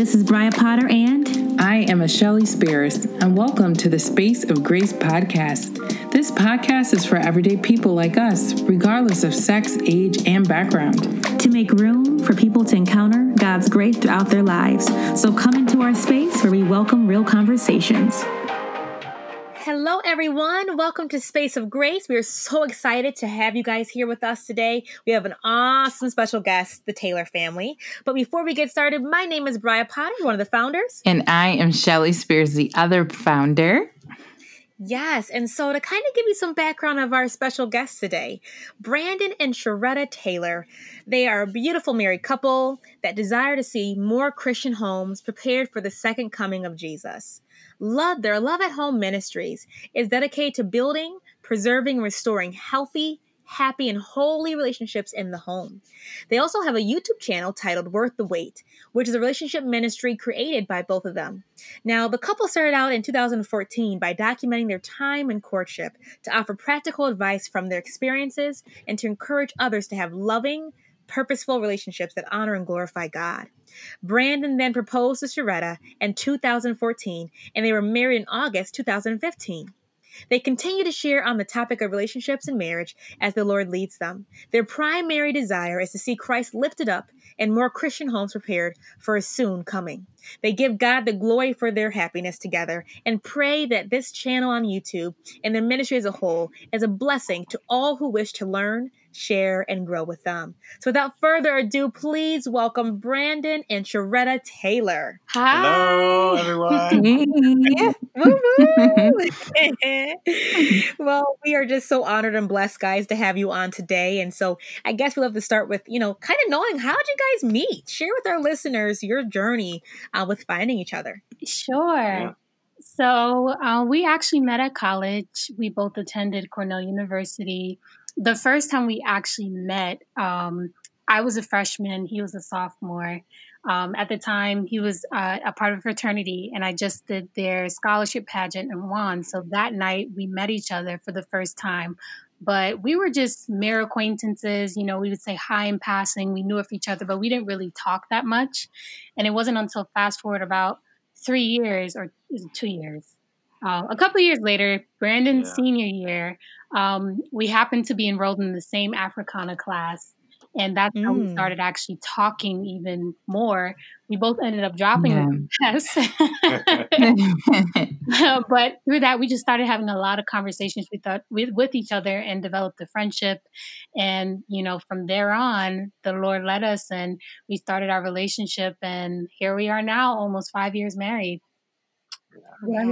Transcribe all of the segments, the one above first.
this is Brian Potter and I am a Shelly Spears, and welcome to the Space of Grace podcast. This podcast is for everyday people like us, regardless of sex, age, and background. To make room for people to encounter God's grace throughout their lives. So come into our space where we welcome real conversations. Hello, everyone. Welcome to Space of Grace. We are so excited to have you guys here with us today. We have an awesome special guest, the Taylor family. But before we get started, my name is Brian Potter, one of the founders. And I am Shelly Spears, the other founder. Yes, and so to kind of give you some background of our special guest today, Brandon and Sharetta Taylor. They are a beautiful married couple that desire to see more Christian homes prepared for the second coming of Jesus. Love their Love at Home Ministries is dedicated to building, preserving, restoring healthy, happy, and holy relationships in the home. They also have a YouTube channel titled Worth the Wait, which is a relationship ministry created by both of them. Now, the couple started out in 2014 by documenting their time in courtship to offer practical advice from their experiences and to encourage others to have loving, purposeful relationships that honor and glorify God. Brandon then proposed to Sharetta in 2014, and they were married in August 2015. They continue to share on the topic of relationships and marriage as the Lord leads them. Their primary desire is to see Christ lifted up and more Christian homes prepared for his soon coming. They give God the glory for their happiness together and pray that this channel on YouTube and their ministry as a whole is a blessing to all who wish to learn, share, and grow with them. So without further ado, please welcome Brandon and Sharetta Taylor. Hi. Hello, everyone. well, we are just so honored and blessed, guys, to have you on today. And so I guess we love to start with, you know, kind of knowing how did you guys meet? Share with our listeners your journey uh, with finding each other. Sure. Yeah. So uh, we actually met at college. We both attended Cornell University the first time we actually met, um, I was a freshman, he was a sophomore. Um, at the time, he was uh, a part of a fraternity, and I just did their scholarship pageant and won. So that night, we met each other for the first time. But we were just mere acquaintances. You know, we would say hi in passing. We knew of each other, but we didn't really talk that much. And it wasn't until fast forward about three years or two years uh, a couple years later, Brandon's yeah. senior year, um, we happened to be enrolled in the same Africana class. And that's mm. how we mm. started actually talking even more. We both ended up dropping yeah. the test. Uh, but through that, we just started having a lot of conversations with, with, with each other and developed a friendship. And, you know, from there on, the Lord led us and we started our relationship. And here we are now, almost five years married. Yeah.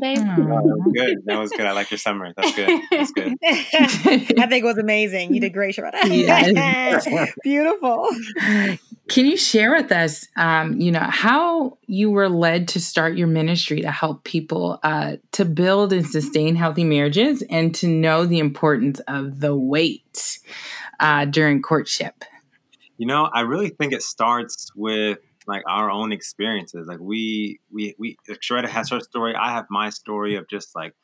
babe? That was good. That was good. I like your summer. That's good. That's good. I think it was amazing. You did great, Sharetta. Yeah. Beautiful. Can you share with us, um, you know, how you were led to start your ministry to help people uh, to build and sustain healthy marriages and to know the importance of the wait uh, during courtship? You know, I really think it starts with like our own experiences. Like we we we Sharetta has her story. I have my story of just like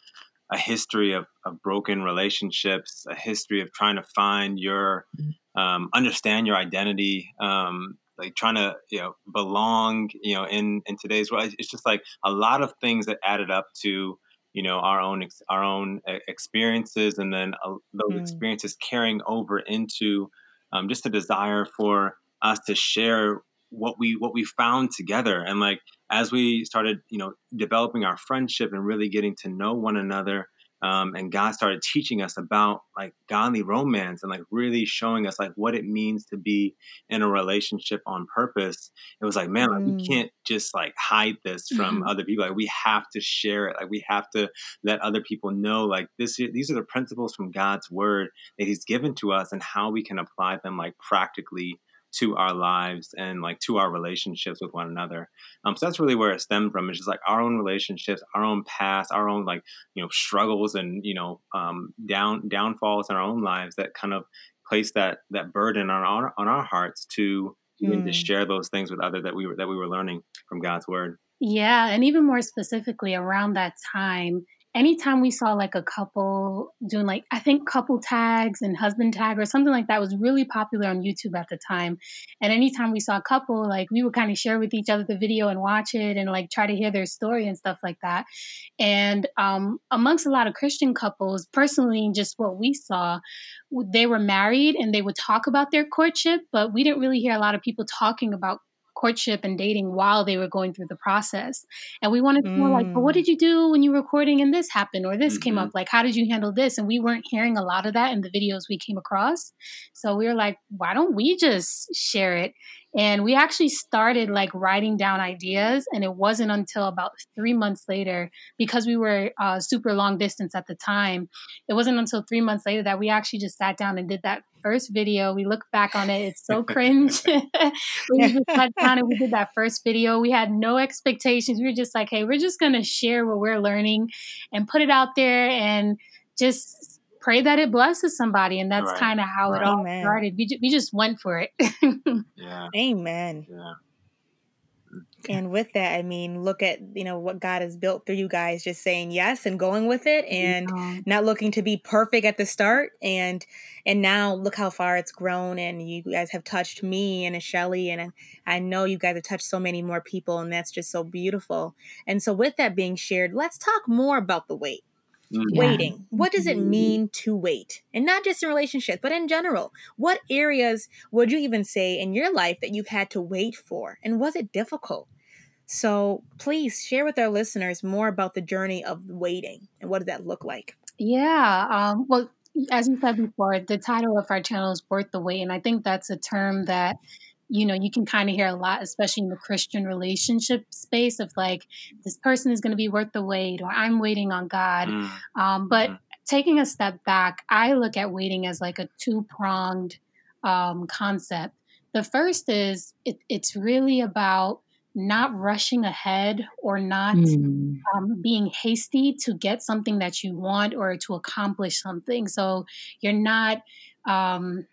a history of, of broken relationships, a history of trying to find your mm-hmm. Um, understand your identity, um, like trying to you know belong, you know, in in today's world. It's just like a lot of things that added up to you know our own our own experiences, and then uh, those mm. experiences carrying over into um, just a desire for us to share what we what we found together and like as we started you know developing our friendship and really getting to know one another um, and god started teaching us about like godly romance and like really showing us like what it means to be in a relationship on purpose it was like man like, we mm. can't just like hide this from mm-hmm. other people like we have to share it like we have to let other people know like this these are the principles from god's word that he's given to us and how we can apply them like practically to our lives and like to our relationships with one another. Um, so that's really where it stemmed from. It's just like our own relationships, our own past, our own like you know struggles and you know um, down downfalls in our own lives that kind of place that that burden on our on our hearts to mm. to share those things with others that we were that we were learning from God's word. Yeah, and even more specifically around that time anytime we saw like a couple doing like I think couple tags and husband tag or something like that was really popular on YouTube at the time. And anytime we saw a couple, like we would kind of share with each other the video and watch it and like try to hear their story and stuff like that. And um, amongst a lot of Christian couples, personally, just what we saw, they were married and they would talk about their courtship, but we didn't really hear a lot of people talking about courtship and dating while they were going through the process. And we wanted to know, like, but what mm. did you do when you were recording and this happened or this mm-hmm. came up? Like, how did you handle this? And we weren't hearing a lot of that in the videos we came across. So we were like, why don't we just share it? And we actually started like writing down ideas. And it wasn't until about three months later, because we were uh, super long distance at the time, it wasn't until three months later that we actually just sat down and did that first video. We look back on it, it's so cringe. we just sat down and we did that first video. We had no expectations. We were just like, hey, we're just going to share what we're learning and put it out there and just pray that it blesses somebody. And that's right. kind of how right. it all Amen. started. We, ju- we just went for it. yeah. Amen. Yeah. And with that, I mean, look at you know what God has built through you guys, just saying yes and going with it, and yeah. not looking to be perfect at the start, and and now look how far it's grown, and you guys have touched me and Shelly, and I know you guys have touched so many more people, and that's just so beautiful. And so, with that being shared, let's talk more about the wait. Mm-hmm. Waiting. What does it mm-hmm. mean to wait? And not just in relationships, but in general. What areas would you even say in your life that you've had to wait for? And was it difficult? So please share with our listeners more about the journey of waiting and what does that look like? Yeah. Um, well, as you said before, the title of our channel is Worth the Wait. And I think that's a term that you know, you can kind of hear a lot, especially in the Christian relationship space, of like, this person is going to be worth the wait, or I'm waiting on God. Mm. Um, but mm. taking a step back, I look at waiting as like a two pronged um, concept. The first is it, it's really about not rushing ahead or not mm. um, being hasty to get something that you want or to accomplish something. So you're not. Um,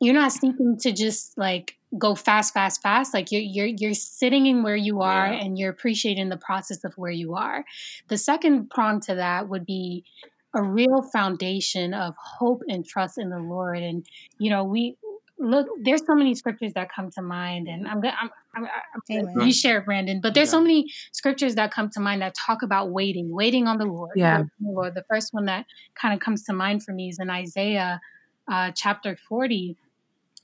you're not seeking to just like go fast fast fast like you're you're you're sitting in where you are yeah. and you're appreciating the process of where you are. The second prong to that would be a real foundation of hope and trust in the lord. And you know we look there's so many scriptures that come to mind and i'm gonna I'm, I'm, I'm you share brandon but there's yeah. so many scriptures that come to mind that talk about waiting waiting on the lord yeah. the lord. The first one that kind of comes to mind for me is in isaiah uh, chapter 40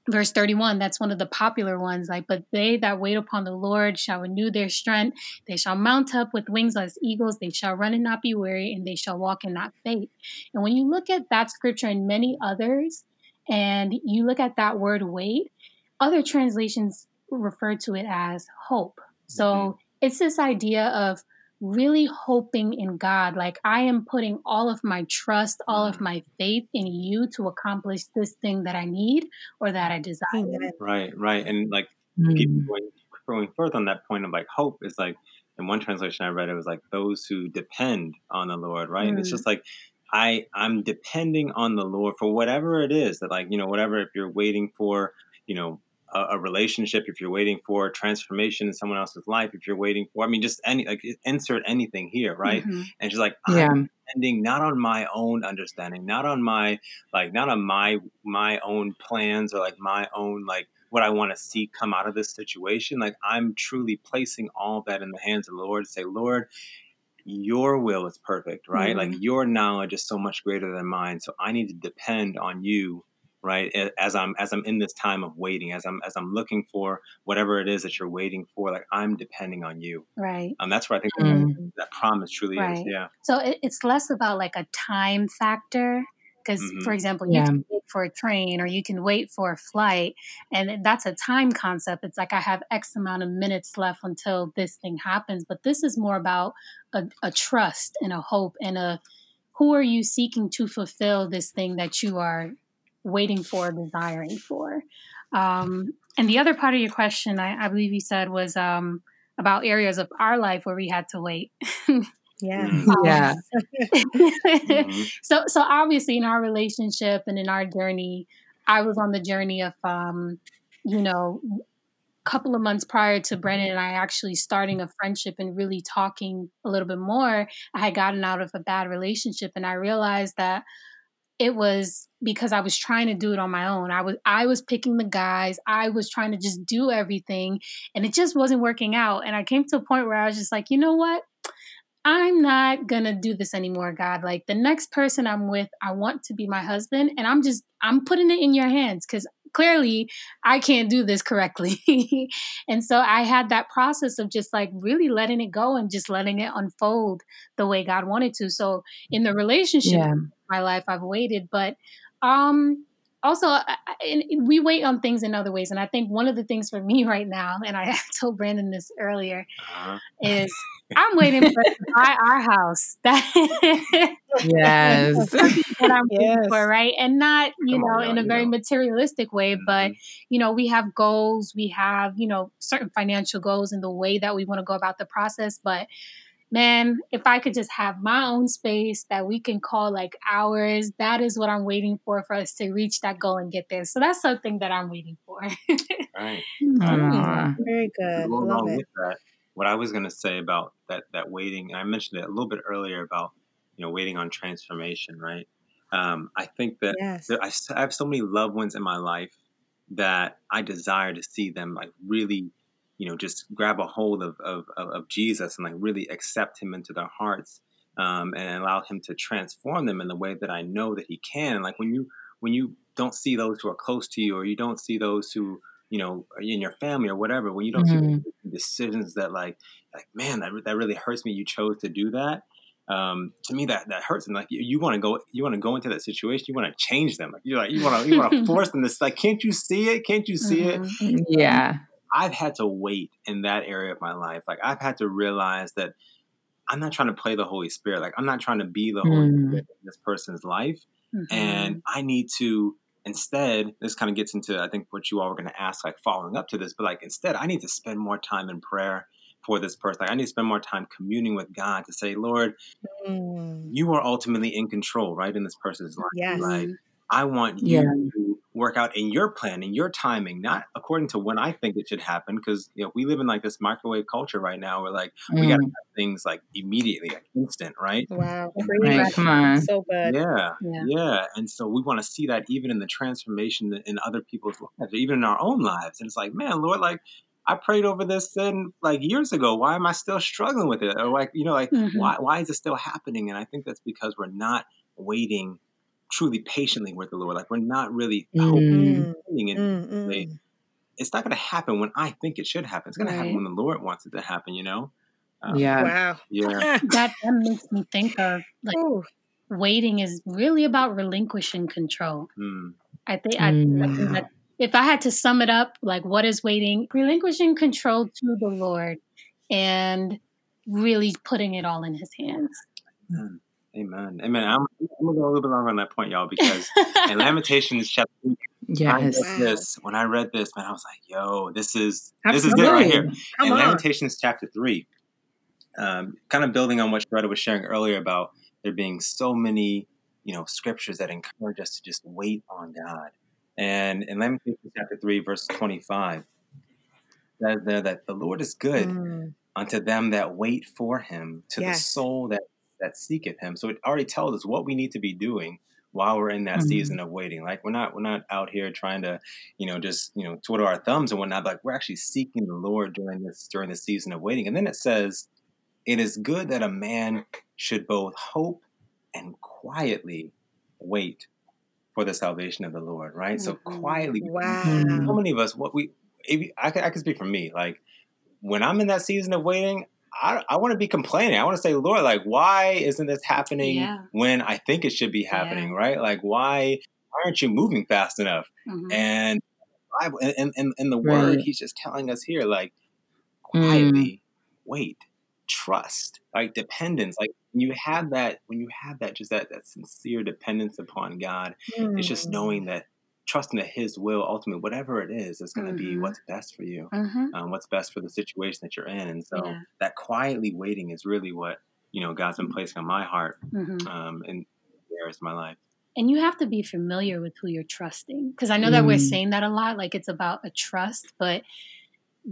verse 31 that's one of the popular ones like but they that wait upon the lord shall renew their strength. They shall mount up with wings as eagles. They shall run and not be weary and they shall walk and not faint. And when you look at that scripture and many others and you look at that word wait other translations refer to it as hope. So mm-hmm. it's this idea of really hoping in God. Like, I am putting all of my trust, all of my faith in you to accomplish this thing that I need or that I desire. Right, right. And like, mm. going, going further on that point of like hope is like, in one translation I read, it was like those who depend on the Lord, right? Mm. And it's mm. just like, I I'm depending on the Lord for whatever it is that like you know whatever if you're waiting for you know a, a, relationship, if you're waiting for a transformation in someone else's life, if you're waiting for, I mean, just any, like, insert anything here, right? Mm-hmm. And she's like, yeah. I'm depending not on my own understanding, not on my, like, not on my, my own plans or like my own, like, what I want to see come out of this situation. Like, I'm truly placing all that in the hands of the Lord. Say, Lord, your will is perfect, right? Mm-hmm. Like your knowledge is so much greater than mine. So I need to depend on you right as i'm as i'm in this time of waiting as i'm as i'm looking for whatever it is that you're waiting for like i'm depending on you right um that's where i think mm-hmm. that promise truly right. is yeah so it, it's less about like a time factor because mm-hmm. for example you yeah. can wait for a train or you can wait for a flight and that's a time concept it's like i have x amount of minutes left until this thing happens but this is more about a, a trust and a hope and a who are you seeking to fulfill this thing that you are waiting for, desiring for. Um, and the other part of your question, I, I believe you said, was um, about areas of our life where we had to wait. yeah. Um, yeah. mm-hmm. So, so obviously, in our relationship and in our journey, I was on the journey of, um, you know, a couple of months prior to Brandon and I actually starting a friendship and really talking a little bit more, I had gotten out of a bad relationship and I realized that it was because I was trying to do it on my own. I was I was picking the guys. I was trying to just do everything and it just wasn't working out. And I came to a point where I was just like, "You know what? I'm not going to do this anymore, God. Like the next person I'm with, I want to be my husband and I'm just I'm putting it in your hands cuz clearly I can't do this correctly. and so I had that process of just like really letting it go and just letting it unfold the way God wanted to. So in the relationship yeah my life I've waited, but um also I, we wait on things in other ways and i think one of the things for me right now and i told brandon this earlier uh-huh. is i'm waiting for to buy our house that yes what i'm yes. waiting for right and not you Come know on, in a very know. materialistic way mm-hmm. but you know we have goals we have you know certain financial goals in the way that we want to go about the process but man, if I could just have my own space that we can call like ours, that is what I'm waiting for for us to reach that goal and get there. So that's something that I'm waiting for. right. Very good. Love it. That, what I was going to say about that that waiting, and I mentioned it a little bit earlier about you know waiting on transformation, right? Um, I think that yes. there, I, I have so many loved ones in my life that I desire to see them like really you know, just grab a hold of, of, of Jesus and like really accept him into their hearts um, and allow him to transform them in the way that I know that he can. And like when you, when you don't see those who are close to you or you don't see those who, you know, in your family or whatever, when you don't mm-hmm. see decisions that like, like, man, that, that really hurts me. You chose to do that. Um, to me that that hurts and like you, you want to go you want to go into that situation you want to change them like you like you want to you want to force them this like can't you see it can't you see mm-hmm. it yeah I've had to wait in that area of my life. Like I've had to realize that I'm not trying to play the Holy Spirit. Like I'm not trying to be the Holy mm. Spirit in this person's life. Mm-hmm. And I need to instead, this kind of gets into I think what you all were gonna ask, like following up to this, but like instead I need to spend more time in prayer for this person. Like I need to spend more time communing with God to say, Lord, mm. you are ultimately in control, right, in this person's life. Yes. Like I want you yeah. To work out in your plan, in your timing, not according to when I think it should happen. Because you know we live in like this microwave culture right now, where like mm. we got to have things like immediately, like instant, right? Wow, right, come on, so good. Yeah, yeah, yeah. And so we want to see that even in the transformation in other people's lives, even in our own lives. And it's like, man, Lord, like I prayed over this sin like years ago. Why am I still struggling with it? Or like, you know, like mm-hmm. why why is it still happening? And I think that's because we're not waiting truly patiently with the Lord. Like we're not really mm. hoping and mm, it's not going to happen when I think it should happen. It's going right. to happen when the Lord wants it to happen. You know? Um, yeah. Wow. Yeah. that, that makes me think of like Ooh. waiting is really about relinquishing control. Mm. I think I, mm. I think that if I had to sum it up, like what is waiting? Relinquishing control to the Lord and really putting it all in His hands. Mm. Amen. Amen. I'm, I'm, gonna go a little bit longer on that point, y'all, because in Lamentations chapter yes. Wow. this when I read this, man, I was like, yo, this is this is it right here. Come in on. Lamentations chapter three, um, kind of building on what Sharetta was sharing earlier about there being so many, you know, scriptures that encourage us to just wait on God. And in Lamentations chapter three, verse twenty-five, says there that the Lord is good mm. unto them that wait for him, to yes. the soul that that seeketh him. So it already tells us what we need to be doing while we're in that mm-hmm. season of waiting. Like we're not we're not out here trying to, you know, just, you know, twiddle our thumbs and whatnot. Like we're actually seeking the Lord during this during the season of waiting. And then it says, It is good that a man should both hope and quietly wait for the salvation of the Lord, right? Mm-hmm. So quietly. Wow. So many of us, what we, I can, I can speak for me. Like when I'm in that season of waiting, I, I want to be complaining. I want to say, Lord, like, why isn't this happening yeah. when I think it should be happening, yeah. right? Like, why, why aren't you moving fast enough? Mm-hmm. And in, in, in the right. word, he's just telling us here, like, quietly mm. wait, trust, like dependence. Like when you have that, when you have that, just that, that sincere dependence upon God, mm. it's just knowing mm. that trusting that His will, ultimately, whatever it is, is going to mm-hmm. be what's best for you, mm-hmm. um, what's best for the situation that you're in. And so yeah. that quietly waiting is really what you know God's been mm-hmm. placing on my heart mm-hmm. um, in areas of my life. And you have to be familiar with who you're trusting, because I know that we're mm. saying that a lot, like it's about a trust, but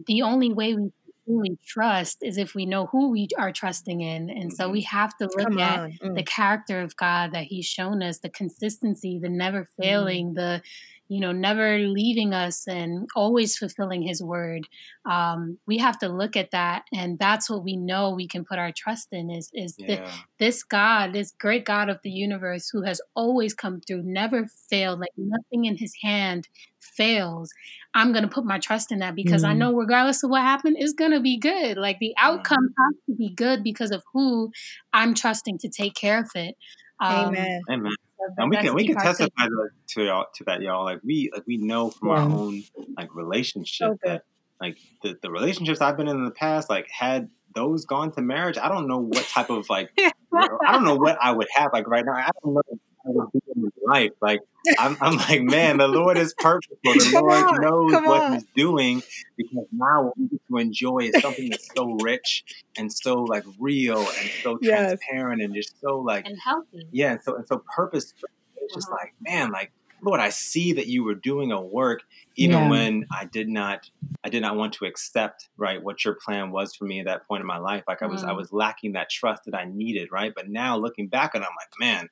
the only way we truly trust is if we know who we are trusting in. And so we mm-hmm. have to look Come at mm. the character of God that He's shown us, the consistency, the never mm-hmm. failing, mm. the you know, never leaving us and always fulfilling his word. Um, we have to look at that, and that's what we know we can put our trust in is is yeah. the, this God, this great God of the universe, who has always come through, never failed, like nothing in His hand fails. I'm gonna put my trust in that because mm. I know, regardless of what happened, it's gonna be good. Like the outcome mm. has to be good because of who I'm trusting to take care of it. Um, Amen. Amen and we can we can testify to, to y'all to that y'all like we like we know from yeah. our own like relationship okay. that like the, the relationships I've been in in the past like had those gone to marriage I don't know what type of like I don't know what I would have like right now I don't know in life. Like I'm, I'm like, man, the Lord is purposeful. The come Lord on, knows what on. He's doing because now what we get to enjoy is something that's so rich and so like real and so yes. transparent and just so like and healthy. Yeah, and so and so purposeful. It's just uh-huh. like, man, like Lord, I see that you were doing a work even yeah. when I did not I did not want to accept right what your plan was for me at that point in my life. Like I was mm. I was lacking that trust that I needed, right? But now looking back and I'm like, man,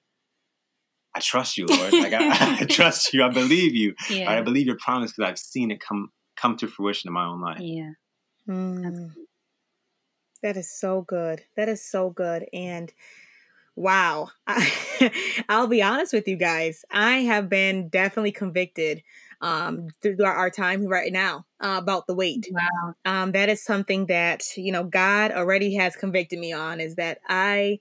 I trust you, Lord. Like I, I trust you. I believe you. Yeah. Right? I believe your promise because I've seen it come come to fruition in my own life. Yeah. Mm. That is so good. That is so good. And wow, I, will be honest with you guys. I have been definitely convicted um, through our time right now uh, about the wait. Wow. Um, that is something that you know God already has convicted me on. Is that I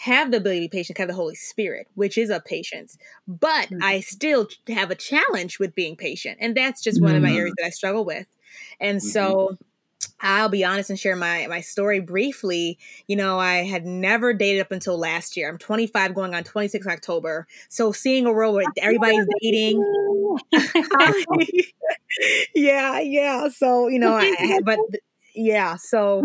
have the ability to be patient, have the Holy Spirit, which is a patience. But mm-hmm. I still have a challenge with being patient. And that's just one mm-hmm. of my areas mm-hmm. that I struggle with. And mm-hmm. so I'll be honest and share my my story briefly. You know, I had never dated up until last year. I'm 25 going on 26 October. So seeing a world where everybody's dating. yeah, yeah. So, you know, I, but yeah. So,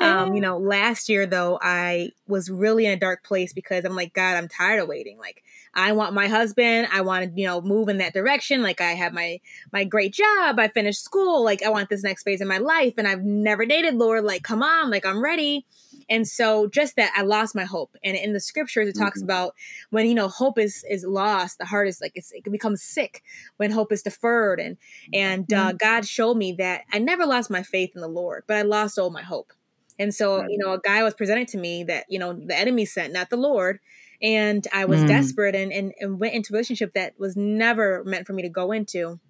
um, you know, last year though, I was really in a dark place because I'm like, God, I'm tired of waiting. Like, I want my husband. I want to, you know, move in that direction. Like, I have my my great job. I finished school. Like, I want this next phase in my life, and I've never dated. Lord, like, come on, like, I'm ready. And so just that I lost my hope. And in the scriptures, it talks mm-hmm. about when, you know, hope is, is lost, the heart is like, it's, it becomes sick when hope is deferred. And, and uh, mm-hmm. God showed me that I never lost my faith in the Lord, but I lost all my hope. And so, right. you know, a guy was presented to me that, you know, the enemy sent, not the Lord. And I was mm. desperate and, and, and went into a relationship that was never meant for me to go into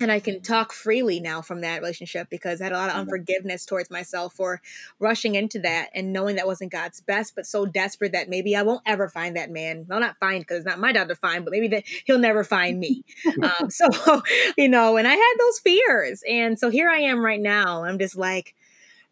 and I can talk freely now from that relationship because I had a lot of mm-hmm. unforgiveness towards myself for rushing into that and knowing that wasn't God's best, but so desperate that maybe I won't ever find that man. Well, not find because it's not my job to find, but maybe that he'll never find me. um, so, you know, and I had those fears. And so here I am right now. I'm just like,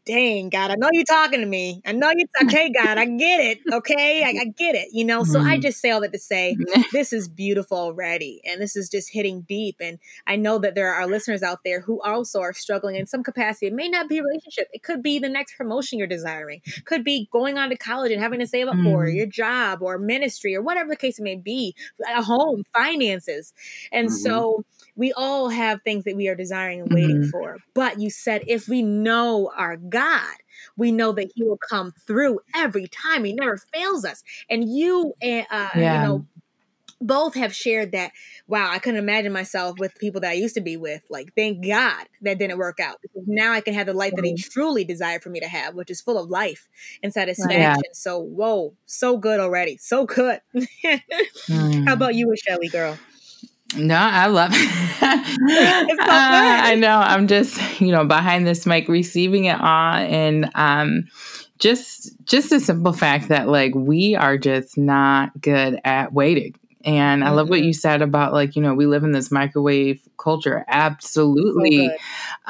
dang, God, I know you're talking to me. I know you're okay, God, I get it. Okay, I, I get it. You know, so mm-hmm. I just say all that to say this is beautiful already, and this is just hitting deep. And I know that there are listeners out there who also are struggling in some capacity. It may not be a relationship. It could be the next promotion you're desiring. Could be going on to college and having to save up mm-hmm. for your job or ministry or whatever the case it may be, a home, finances, and mm-hmm. so we all have things that we are desiring and waiting mm-hmm. for. But you said if we know our God, we know that He will come through every time. He never fails us. And you, eh, uh, yeah. you know, both have shared that. Wow, I couldn't imagine myself with people that I used to be with. Like, thank God that didn't work out because now I can have the life that He truly desired for me to have, which is full of life and satisfaction. Yeah. So, whoa, so good already, so good. mm. How about you, Shelly, girl? No, I love it. uh, I know. I'm just, you know, behind this mic receiving it all and um just just a simple fact that like we are just not good at waiting. And I love what you mm-hmm. said about like, you know, we live in this microwave culture. Absolutely. So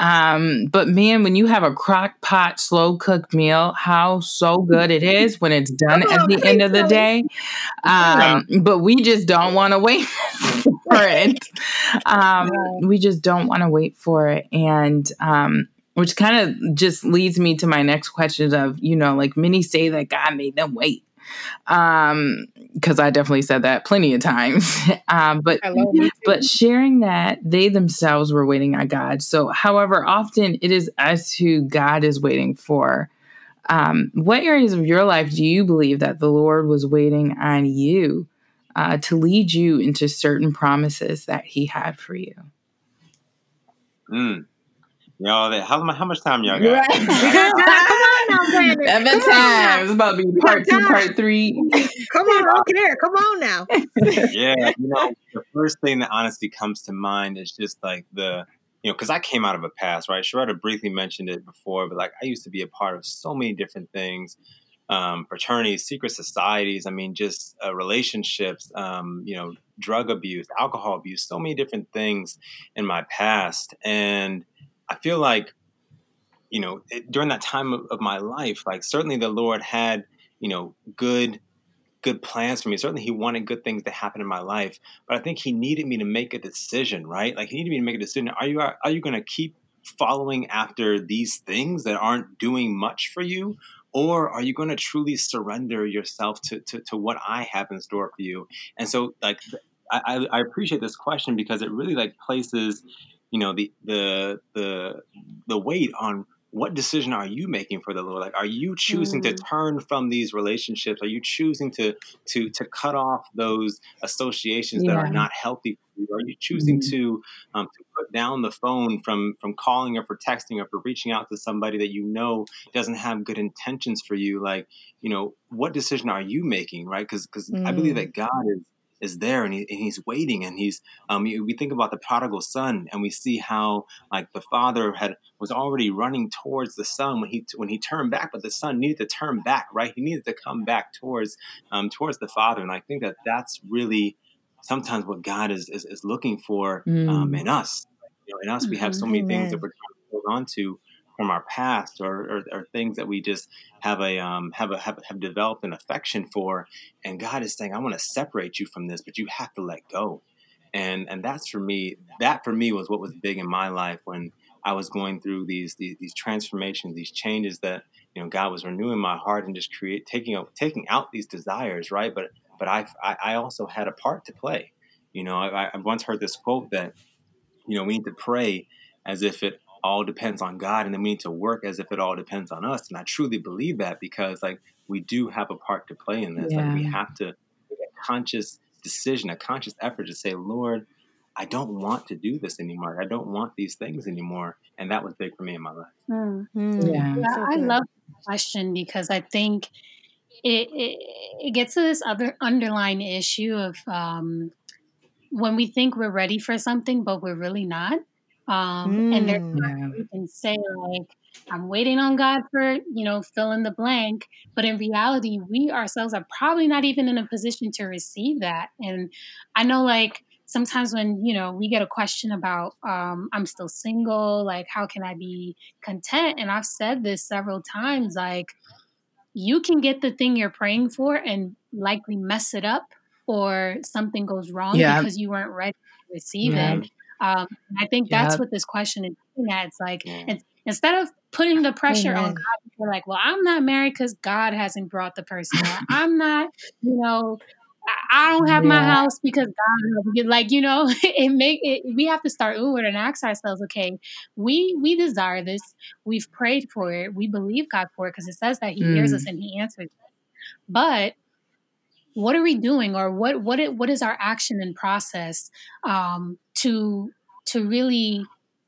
um, but man, when you have a crock pot, slow cooked meal, how so good it is when it's done at the end of the day. Um, but we just don't want to wait for it. Um, we just don't want to wait for it. And, um, which kind of just leads me to my next question of, you know, like many say that God made them wait um because i definitely said that plenty of times. Um but but sharing that they themselves were waiting on god. So however often it is us who god is waiting for um what areas of your life do you believe that the lord was waiting on you uh, to lead you into certain promises that he had for you Mm. Y'all, how, how much time y'all got? Come on now, Brandon. Seven Come times. It's about to be part two, part three. Come on, okay, come on now. yeah, you know, the first thing that honestly comes to mind is just like the, you know, because I came out of a past, right? Sharetta briefly mentioned it before, but like I used to be a part of so many different things um, fraternities, secret societies. I mean, just uh, relationships, um, you know, drug abuse, alcohol abuse, so many different things in my past. And I feel like, you know, it, during that time of, of, my life, like certainly the Lord had, you know, good, good plans for me. Certainly He wanted good things to happen in my life, but I think He needed me to make a decision, right? Like He needed me to make a decision. Are you are you going to keep following after these things that aren't doing much for you? Or are you going to truly surrender yourself to, to, to what i have in store for you and so like I, I appreciate this question because it really like places you know the the the the weight on what decision are you making for the Lord? Like, are you choosing mm. to turn from these relationships? Are you choosing to to to cut off those associations yeah. that are not healthy? Are you choosing mm. to um, to put down the phone from from calling or for texting or for reaching out to somebody that you know doesn't have good intentions for you? Like, you know, what decision are you making? Right? Because because mm. I believe mm. that God is is there and, he, and he's waiting and he's um, we think about the prodigal son and we see how like the father had was already running towards the son when he when he turned back but the son needed to turn back right he needed to come back towards um, towards the father and i think that that's really sometimes what god is is, is looking for um, mm. um, in us. You know, in us we have so many things that we're trying to hold on to from our past or, or, or, things that we just have a um, have a have, have developed an affection for and god is saying i want to separate you from this but you have to let go. And and that's for me that for me was what was big in my life when i was going through these these, these transformations these changes that you know god was renewing my heart and just create taking out taking out these desires right? But but i i also had a part to play you know I, I once heard this quote that you know we need to pray as if it all depends on God and then we need to work as if it all depends on us. And I truly believe that because like we do have a part to play in this. Yeah. Like we have to make a conscious decision, a conscious effort to say, Lord, I don't want to do this anymore. I don't want these things anymore. And that was big for me in my life. Mm-hmm. Yeah. yeah so I love the question because I think it, it, it gets to this other underlying issue of um, when we think we're ready for something, but we're really not. Um, mm, and there's yeah. you can say like, I'm waiting on God for, you know, fill in the blank. But in reality, we ourselves are probably not even in a position to receive that. And I know like sometimes when, you know, we get a question about, um, I'm still single, like, how can I be content? And I've said this several times, like, you can get the thing you're praying for and likely mess it up or something goes wrong yeah. because you weren't ready to receive yeah. it. Um, I think that's yep. what this question is getting at. It's like it's, instead of putting the pressure Amen. on God, you're like, well, I'm not married because God hasn't brought the person. I'm not, you know, I don't have yeah. my house because God, like you know, it make it. We have to start inward and ask ourselves, okay, we we desire this. We've prayed for it. We believe God for it because it says that He mm. hears us mm. and He answers. But what are we doing or what what what is our action and process um, to to really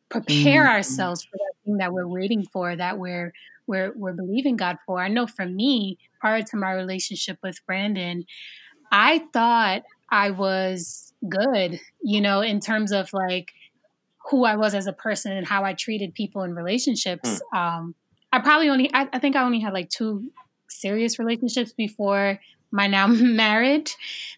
prepare mm-hmm. ourselves for that thing that we're waiting for that we're we're we're believing God for. I know for me, prior to my relationship with Brandon, I thought I was good, you know, in terms of like who I was as a person and how I treated people in relationships. Mm. Um, I probably only, I, I, think I only had like two serious relationships before my now marriage.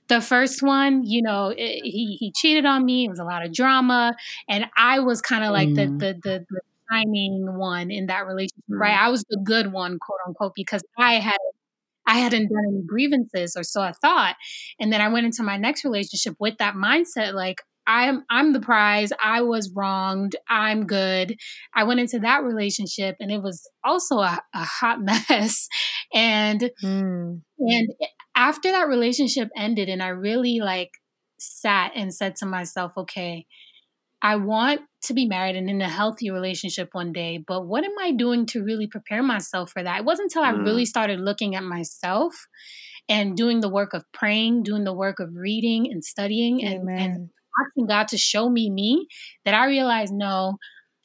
The first one, you know, it, he he cheated on me. It was a lot of drama, and I was kind of like mm. the, the the the shining one in that relationship, mm. right? I was the good one, quote unquote, because I had I hadn't done any grievances, or so I thought. And then I went into my next relationship with that mindset, like I'm I'm the prize. I was wronged. I'm good. I went into that relationship and it was also a, a hot mess. And mm. and after that relationship ended and I really like sat and said to myself, okay, I want to be married and in a healthy relationship one day, but what am I doing to really prepare myself for that? It wasn't until mm. I really mm. started looking at myself and doing the work of praying, doing the work of reading and studying and, and asking God to show me me that I realized no,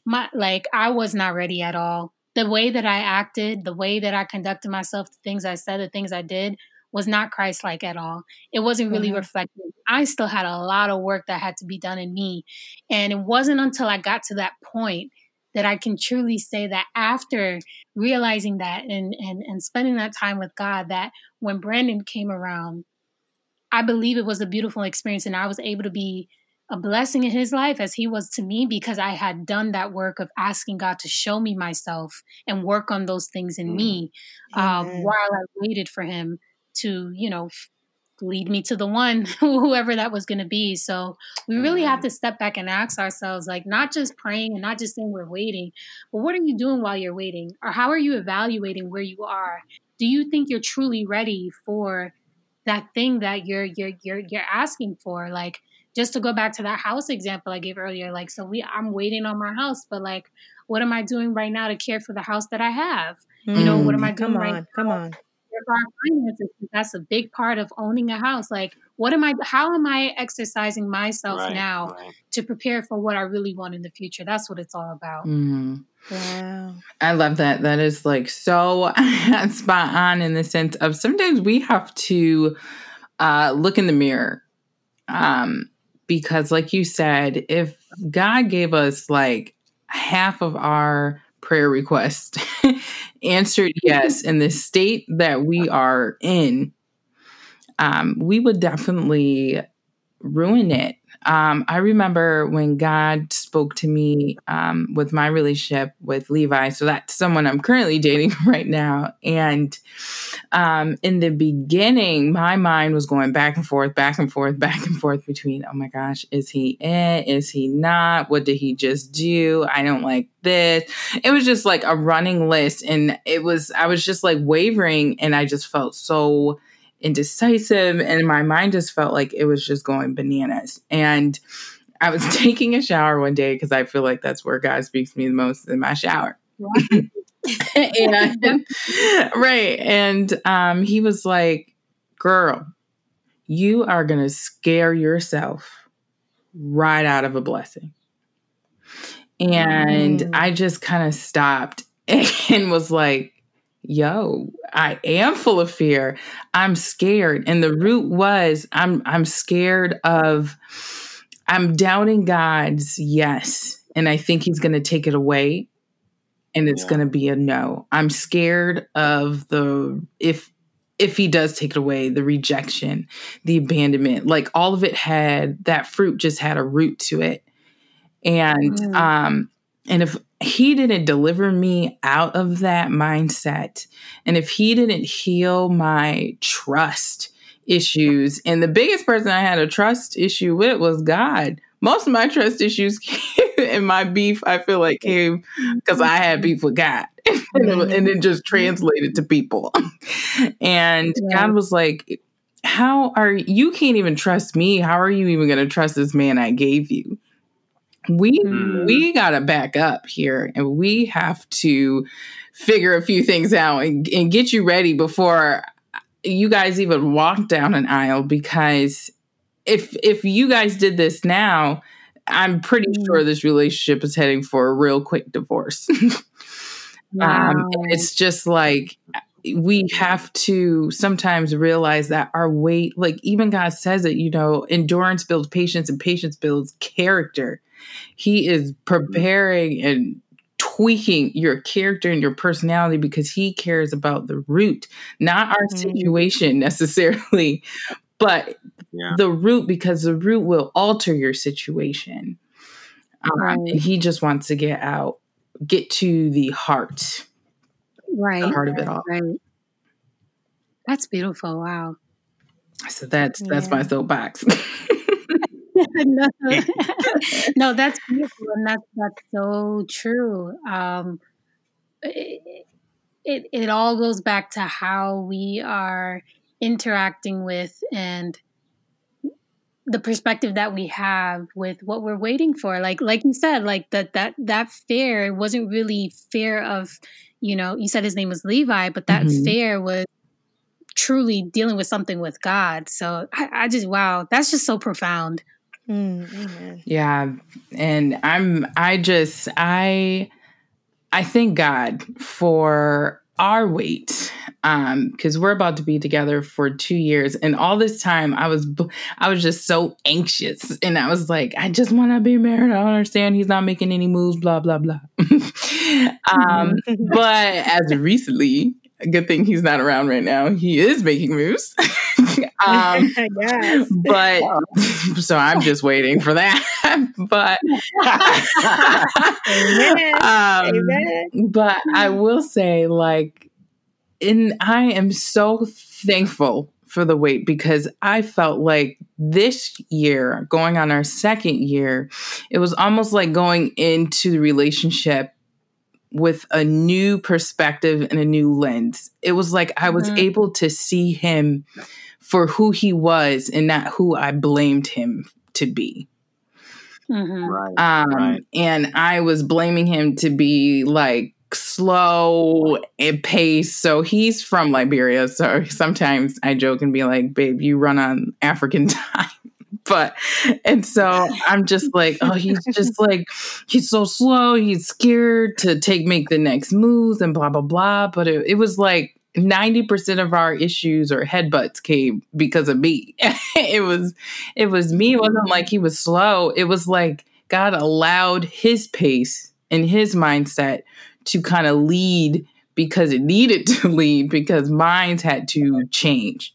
my like I was not ready at all. The way that I acted, the way that I conducted myself, the things I said, the things I did was not Christ like at all. It wasn't really mm-hmm. reflective. I still had a lot of work that had to be done in me. And it wasn't until I got to that point that I can truly say that after realizing that and, and, and spending that time with God, that when Brandon came around, I believe it was a beautiful experience and I was able to be a blessing in his life as he was to me because I had done that work of asking God to show me myself and work on those things in me um, while I waited for him to, you know, lead me to the one, whoever that was going to be. So we really have to step back and ask ourselves, like, not just praying and not just saying we're waiting, but what are you doing while you're waiting? Or how are you evaluating where you are? Do you think you're truly ready for that thing that you're you're you're you're asking for? Like, just to go back to that house example I gave earlier, like, so we, I'm waiting on my house, but like, what am I doing right now to care for the house that I have? Mm, you know, what am I doing come right on, now? Come on. Our finances, that's a big part of owning a house. Like, what am I, how am I exercising myself right, now right. to prepare for what I really want in the future? That's what it's all about. Mm. Wow. I love that. That is like so spot on in the sense of sometimes we have to uh, look in the mirror. Um, because like you said if god gave us like half of our prayer request answered yes in the state that we are in um, we would definitely ruin it um, I remember when God spoke to me um, with my relationship with Levi. So that's someone I'm currently dating right now. And um, in the beginning, my mind was going back and forth, back and forth, back and forth between, oh my gosh, is he in? Is he not? What did he just do? I don't like this. It was just like a running list. And it was, I was just like wavering and I just felt so indecisive and my mind just felt like it was just going bananas and i was taking a shower one day because i feel like that's where god speaks to me the most in my shower and, right and um, he was like girl you are going to scare yourself right out of a blessing and mm. i just kind of stopped and was like yo, I am full of fear. I'm scared. And the root was I'm I'm scared of I'm doubting God's yes. And I think he's going to take it away and it's yeah. going to be a no. I'm scared of the if if he does take it away, the rejection, the abandonment, like all of it had that fruit just had a root to it. And mm. um and if he didn't deliver me out of that mindset, and if he didn't heal my trust issues, and the biggest person I had a trust issue with was God. Most of my trust issues and my beef, I feel like, came because I had beef with God. and then just translated to people. and yeah. God was like, How are you can't even trust me? How are you even going to trust this man I gave you? we mm. we got to back up here and we have to figure a few things out and, and get you ready before you guys even walk down an aisle because if if you guys did this now i'm pretty mm. sure this relationship is heading for a real quick divorce wow. um, it's just like we have to sometimes realize that our wait like even god says it you know endurance builds patience and patience builds character he is preparing and tweaking your character and your personality because he cares about the root, not our mm-hmm. situation necessarily, but yeah. the root because the root will alter your situation. Um, right. he just wants to get out, get to the heart, right, the heart of it all. Right. That's beautiful. Wow. So that's yeah. that's my soapbox. no, no, that's beautiful, and that's that's so true. Um, it, it it all goes back to how we are interacting with and the perspective that we have with what we're waiting for. Like like you said like that that that fear wasn't really fear of you know you said his name was levi but that mm-hmm. fear was truly dealing with something with god. So i, I just wow that's just so profound. Mm, yeah and i'm i just i i thank god for our wait um, because um, we're about to be together for two years. And all this time i was i was just so anxious. And i was like i just want to be married. I don't understand. He's not making any moves blah blah blah. Um, but as recently a good thing he's not around right now. He is making moves um, yes. but so i'm just waiting for that but Amen. Um, Amen. but i will say like and I am so thankful for the wait because I felt like this year, going on our second year, it was almost like going into the relationship with a new perspective and a new lens. It was like I was mm-hmm. able to see him for who he was and not who I blamed him to be. Mm-hmm. Right, um, right. And I was blaming him to be like slow and pace. So he's from Liberia. So sometimes I joke and be like, babe, you run on African time. but and so I'm just like, oh, he's just like he's so slow. He's scared to take make the next moves and blah blah blah. But it, it was like 90% of our issues or headbutts came because of me. it was it was me. It wasn't like he was slow. It was like God allowed his pace and his mindset to kind of lead because it needed to lead because minds had to change.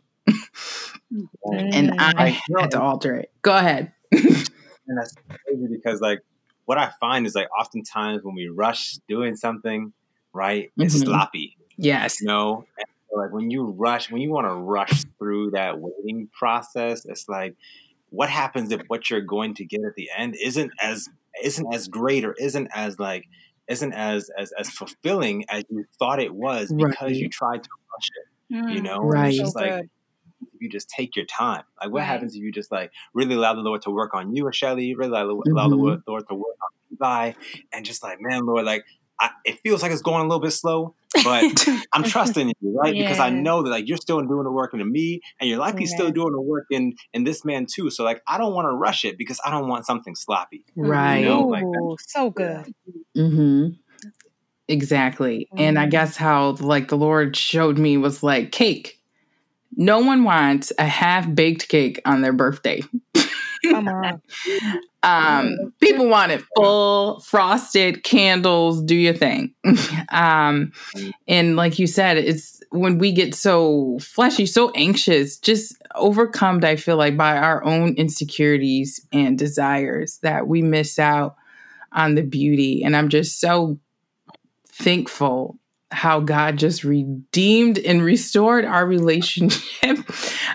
and I had to alter it. Go ahead. and that's crazy because like what I find is like oftentimes when we rush doing something, right, it's mm-hmm. sloppy. Yes. You know, so like when you rush, when you want to rush through that waiting process, it's like what happens if what you're going to get at the end isn't as isn't as great or isn't as like isn't as as as fulfilling as you thought it was because right. you tried to rush it. Mm, you know, right? It's just so like if you just take your time. Like, what right. happens if you just like really allow the Lord to work on you, or Shelly, really allow, mm-hmm. allow the mm-hmm. Lord to work on Levi, and just like, man, Lord, like I, it feels like it's going a little bit slow, but I'm trusting you, right? Yeah. Because I know that like you're still doing the work into me, and you're likely still doing the work in in this man too. So like, I don't want to rush it because I don't want something sloppy, right? You know? like so good. Mm-hmm. Exactly, mm-hmm. and I mm-hmm. guess how like the Lord showed me was like cake. No one wants a half baked cake on their birthday. Come on. um, people want it full, frosted candles. Do your thing. um, and like you said, it's when we get so fleshy, so anxious, just overcome. I feel like by our own insecurities and desires that we miss out on the beauty. And I'm just so thankful how God just redeemed and restored our relationship.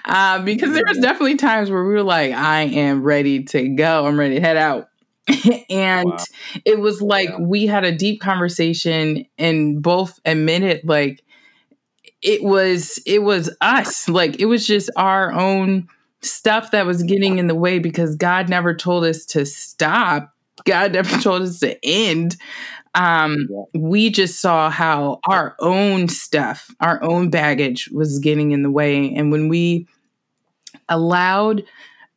Uh, because there was definitely times where we were like, I am ready to go. I'm ready to head out. and wow. it was like yeah. we had a deep conversation and both admitted like it was it was us. Like it was just our own stuff that was getting in the way because God never told us to stop. God never told us to end um, we just saw how our own stuff, our own baggage was getting in the way. And when we allowed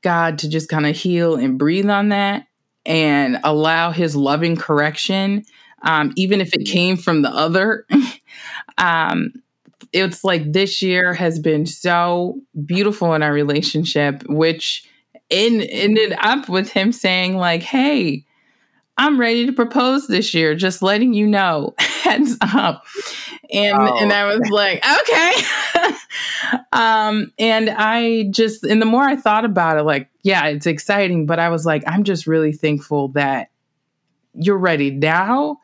God to just kind of heal and breathe on that and allow his loving correction, um, even if it came from the other, um, it's like this year has been so beautiful in our relationship, which in, ended up with him saying, like, hey, I'm ready to propose this year, just letting you know. Heads up. And oh. and I was like, okay. um, and I just and the more I thought about it, like, yeah, it's exciting, but I was like, I'm just really thankful that you're ready now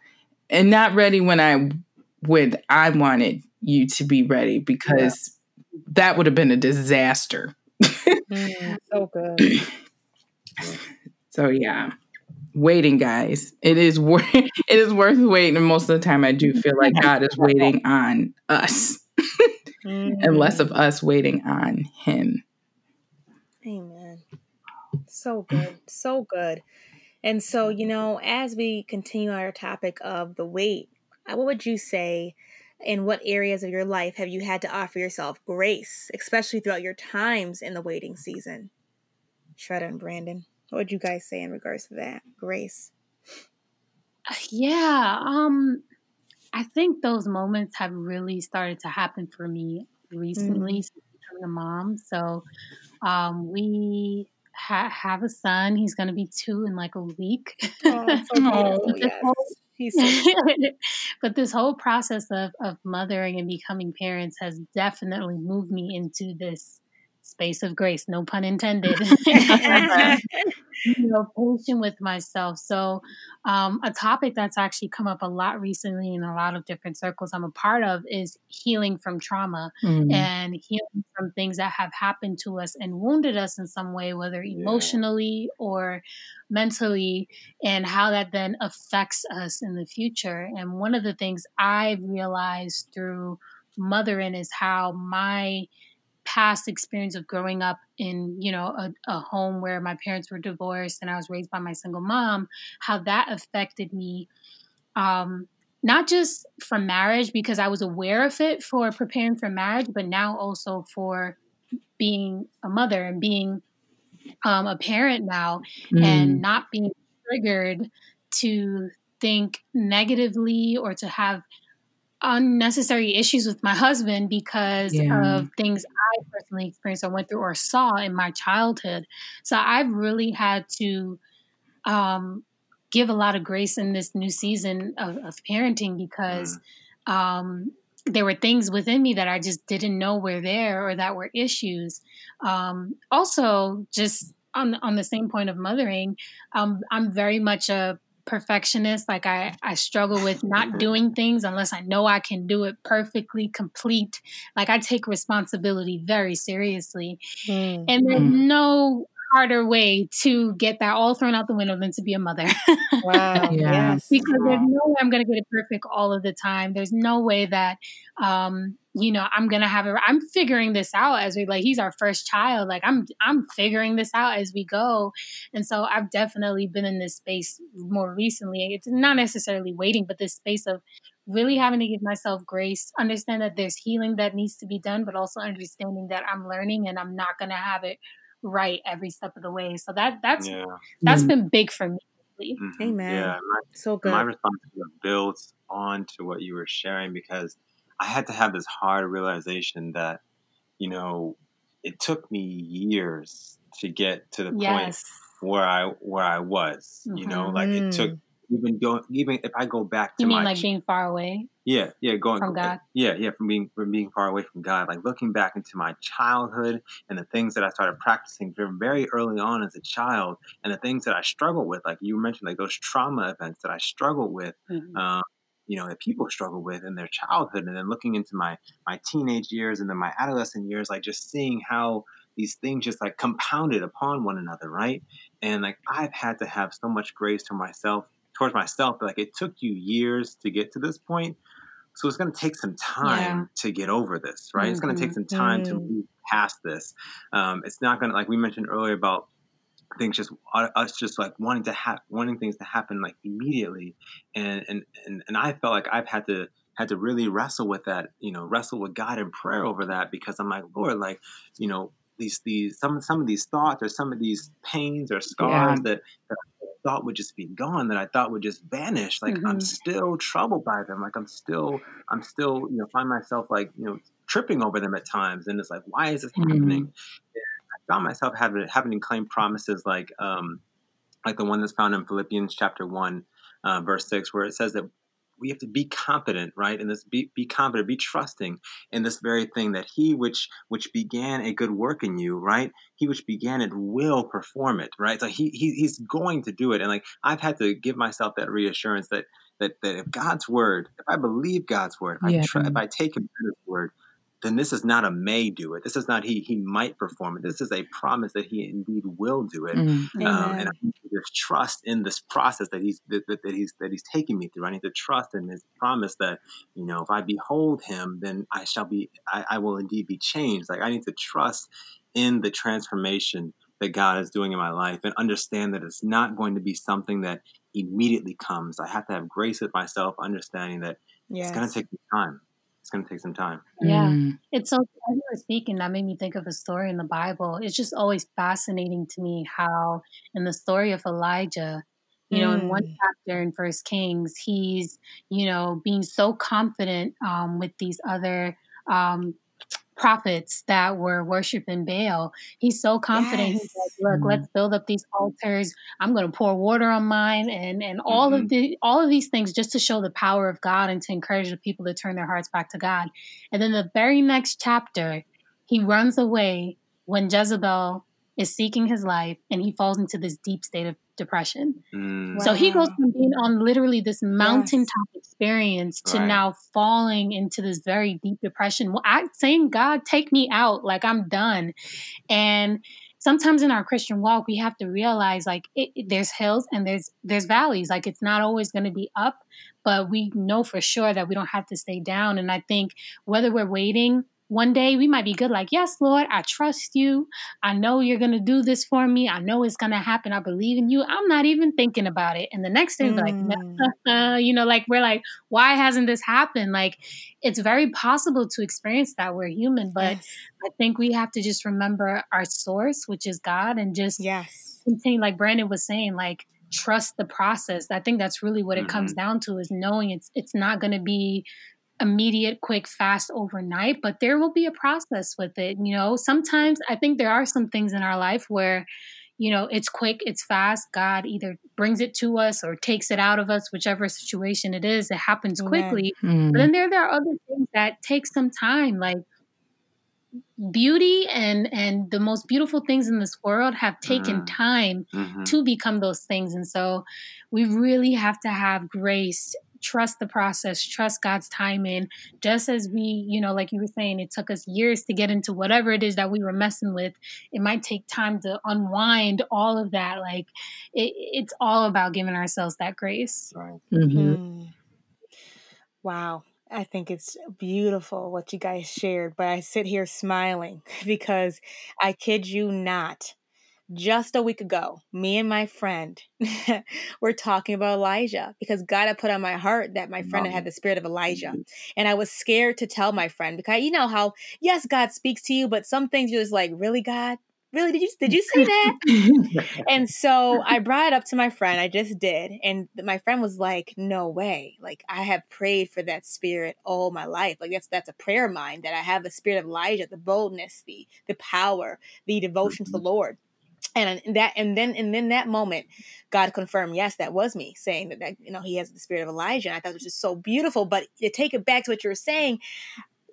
and not ready when I would I wanted you to be ready because yeah. that would have been a disaster. mm, so good. So yeah, waiting, guys. It is worth it is worth waiting, and most of the time, I do feel like God is waiting on us, and less of us waiting on Him. Amen. So good, so good. And so, you know, as we continue our topic of the wait, what would you say? In what areas of your life have you had to offer yourself grace, especially throughout your times in the waiting season? Sheretta and Brandon. What would you guys say in regards to that? Grace. Yeah, um I think those moments have really started to happen for me recently mm. becoming a mom. So um we ha- have a son. He's going to be 2 in like a week. Oh, so yes. but this whole process of, of mothering and becoming parents has definitely moved me into this space of grace, no pun intended. you know, patient with myself. So, um, a topic that's actually come up a lot recently in a lot of different circles I'm a part of is healing from trauma mm. and healing from things that have happened to us and wounded us in some way, whether emotionally or mentally, and how that then affects us in the future. And one of the things I've realized through mothering is how my past experience of growing up in you know a, a, home where my parents were divorced and i was raised by my single mom how that affected me um, not just from marriage because i was aware of it for preparing for marriage but now also for being a mother and being um, a parent now mm. and not being triggered to think negatively or to have unnecessary issues with my husband because yeah. of things I personally experienced or went through or saw in my childhood. So I've really had to um, give a lot of grace in this new season of, of parenting because mm. um, there were things within me that I just didn't know were there or that were issues. Um, also, just on on the same point of mothering, um, I'm very much a perfectionist like i i struggle with not doing things unless i know i can do it perfectly complete like i take responsibility very seriously mm. and there's mm. no harder way to get that all thrown out the window than to be a mother. wow. Yes. Because there's no way I'm going to get it perfect all of the time. There's no way that, um, you know, I'm going to have it. I'm figuring this out as we like, he's our first child. Like I'm, I'm figuring this out as we go. And so I've definitely been in this space more recently. It's not necessarily waiting, but this space of really having to give myself grace, understand that there's healing that needs to be done, but also understanding that I'm learning and I'm not going to have it right every step of the way. So that that's yeah. that's mm-hmm. been big for me. Mm-hmm. Amen. Yeah, my, so good. My response builds on to what you were sharing because I had to have this hard realization that, you know, it took me years to get to the yes. point where I where I was. Mm-hmm. You know, like it took mm even going even if I go back to you mean my like being far away. Yeah, yeah, going from God. Yeah, yeah, from being from being far away from God. Like looking back into my childhood and the things that I started practicing very early on as a child, and the things that I struggled with, like you mentioned, like those trauma events that I struggled with. Mm-hmm. Um, you know that people struggle with in their childhood and then looking into my my teenage years and then my adolescent years like just seeing how these things just like compounded upon one another right and like i've had to have so much grace for myself towards myself, but like it took you years to get to this point. So it's going to take some time yeah. to get over this, right? Mm-hmm. It's going to take some time mm-hmm. to move past this. Um, it's not going to, like we mentioned earlier about things just uh, us just like wanting to have wanting things to happen like immediately and, and and and i felt like i've had to had to really wrestle with that you know wrestle with god in prayer over that because i'm like lord like you know these these some some of these thoughts or some of these pains or scars yeah. that, that thought would just be gone, that I thought would just vanish. Like mm-hmm. I'm still troubled by them. Like I'm still, I'm still, you know, find myself like, you know, tripping over them at times. And it's like, why is this mm-hmm. happening? I found myself having having to claim promises like, um, like the one that's found in Philippians chapter one, uh, verse six, where it says that we have to be confident, right? And this be, be confident, be trusting in this very thing that he which which began a good work in you, right? He which began it will perform it, right? So he, he he's going to do it. And like I've had to give myself that reassurance that that that if God's word, if I believe God's word, if, yeah. I, try, if I take him at his word, then this is not a may do it. This is not he he might perform it. This is a promise that he indeed will do it. Mm-hmm. Um, and I need to just trust in this process that he's that, that, he's that he's taking me through. I need to trust in his promise that you know if I behold him, then I shall be I, I will indeed be changed. Like I need to trust in the transformation that God is doing in my life and understand that it's not going to be something that immediately comes. I have to have grace with myself, understanding that yes. it's going to take time it's going to take some time. Yeah. Mm. It's so, as you were speaking, that made me think of a story in the Bible. It's just always fascinating to me how, in the story of Elijah, you know, in one mm. chapter in First Kings, he's, you know, being so confident um, with these other um, prophets that were worshiping Baal. He's so confident. Yes. He's like, look, mm-hmm. let's build up these altars. I'm going to pour water on mine and and all mm-hmm. of the all of these things just to show the power of God and to encourage the people to turn their hearts back to God. And then the very next chapter, he runs away when Jezebel is seeking his life and he falls into this deep state of depression. Mm. So he goes from being on literally this mountaintop yes. experience to right. now falling into this very deep depression. Well, I saying, God, take me out. Like I'm done. And sometimes in our Christian walk, we have to realize like it, it, there's hills and there's there's valleys. Like it's not always going to be up, but we know for sure that we don't have to stay down. And I think whether we're waiting one day we might be good, like, Yes, Lord, I trust you. I know you're going to do this for me. I know it's going to happen. I believe in you. I'm not even thinking about it. And the next day, mm. like, you know, like, we're like, Why hasn't this happened? Like, it's very possible to experience that. We're human, but yes. I think we have to just remember our source, which is God, and just yes. continue, like Brandon was saying, like, trust the process. I think that's really what it mm-hmm. comes down to is knowing it's it's not going to be immediate, quick, fast overnight, but there will be a process with it. You know, sometimes I think there are some things in our life where, you know, it's quick, it's fast. God either brings it to us or takes it out of us, whichever situation it is. It happens quickly. Mm. But then there, there are other things that take some time, like beauty and and the most beautiful things in this world have taken mm. time mm-hmm. to become those things and so we really have to have grace trust the process, trust God's timing. Just as we, you know, like you were saying, it took us years to get into whatever it is that we were messing with. It might take time to unwind all of that. Like it, it's all about giving ourselves that grace. Right. Mm-hmm. Mm. Wow. I think it's beautiful what you guys shared, but I sit here smiling because I kid you not just a week ago, me and my friend were talking about Elijah because God had put on my heart that my friend had the spirit of Elijah. Mm-hmm. And I was scared to tell my friend because you know how, yes, God speaks to you, but some things you're just like, really, God? Really? Did you did you say that? and so I brought it up to my friend. I just did. And my friend was like, No way. Like I have prayed for that spirit all my life. Like that's that's a prayer of mine that I have the spirit of Elijah, the boldness, the the power, the devotion mm-hmm. to the mm-hmm. Lord and that and then and then that moment god confirmed yes that was me saying that, that you know he has the spirit of elijah and i thought it was just so beautiful. But to take it back to what you were saying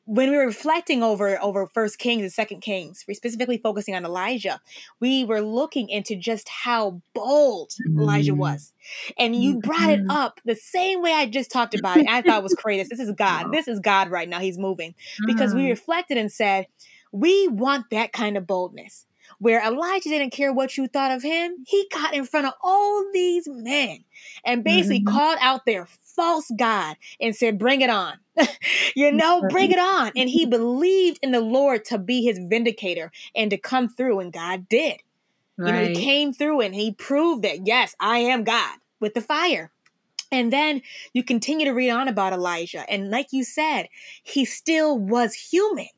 when we were reflecting over over first kings and second kings we specifically focusing on elijah we were looking into just how bold elijah mm-hmm. was. And you brought it mm-hmm. up the same way i just talked about it. I thought it was crazy this is god. This is god right now. He's moving. Because we mm-hmm. reflected and said we want that kind of boldness where Elijah didn't care what you thought of him. He got in front of all these men and basically mm-hmm. called out their false God and said, Bring it on. you know, bring it on. And he believed in the Lord to be his vindicator and to come through, and God did. Right. You know, he came through and he proved that, yes, I am God with the fire. And then you continue to read on about Elijah. And like you said, he still was human.